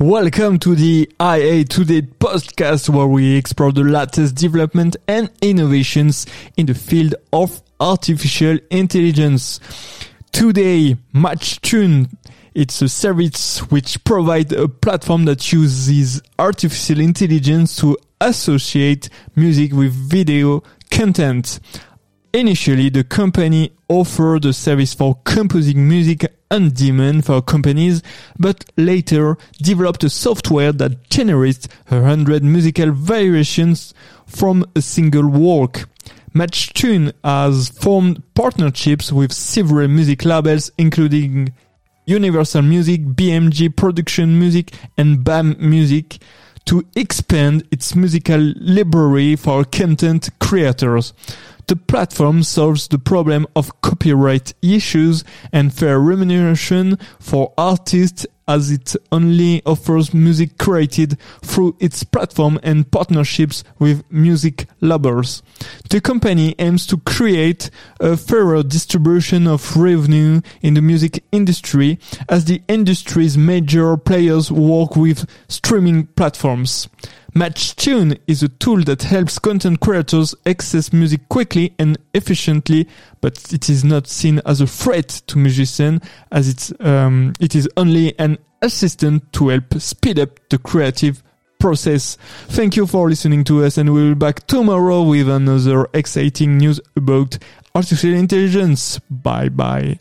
Welcome to the IA Today podcast where we explore the latest development and innovations in the field of artificial intelligence. Today, MatchTune. It's a service which provides a platform that uses artificial intelligence to associate music with video content. Initially, the company offered a service for composing music on demand for companies, but later developed a software that generates a hundred musical variations from a single work. MatchTune has formed partnerships with several music labels including Universal Music, BMG Production Music, and BAM Music to expand its musical library for content creators. The platform solves the problem of copyright issues and fair remuneration for artists as it only offers music created through its platform and partnerships with music labels. The company aims to create a fairer distribution of revenue in the music industry as the industry's major players work with streaming platforms. MatchTune is a tool that helps content creators access music quickly and efficiently, but it is not seen as a threat to musicians as it's, um, it is only an assistant to help speed up the creative process. Thank you for listening to us and we'll be back tomorrow with another exciting news about artificial intelligence. Bye bye.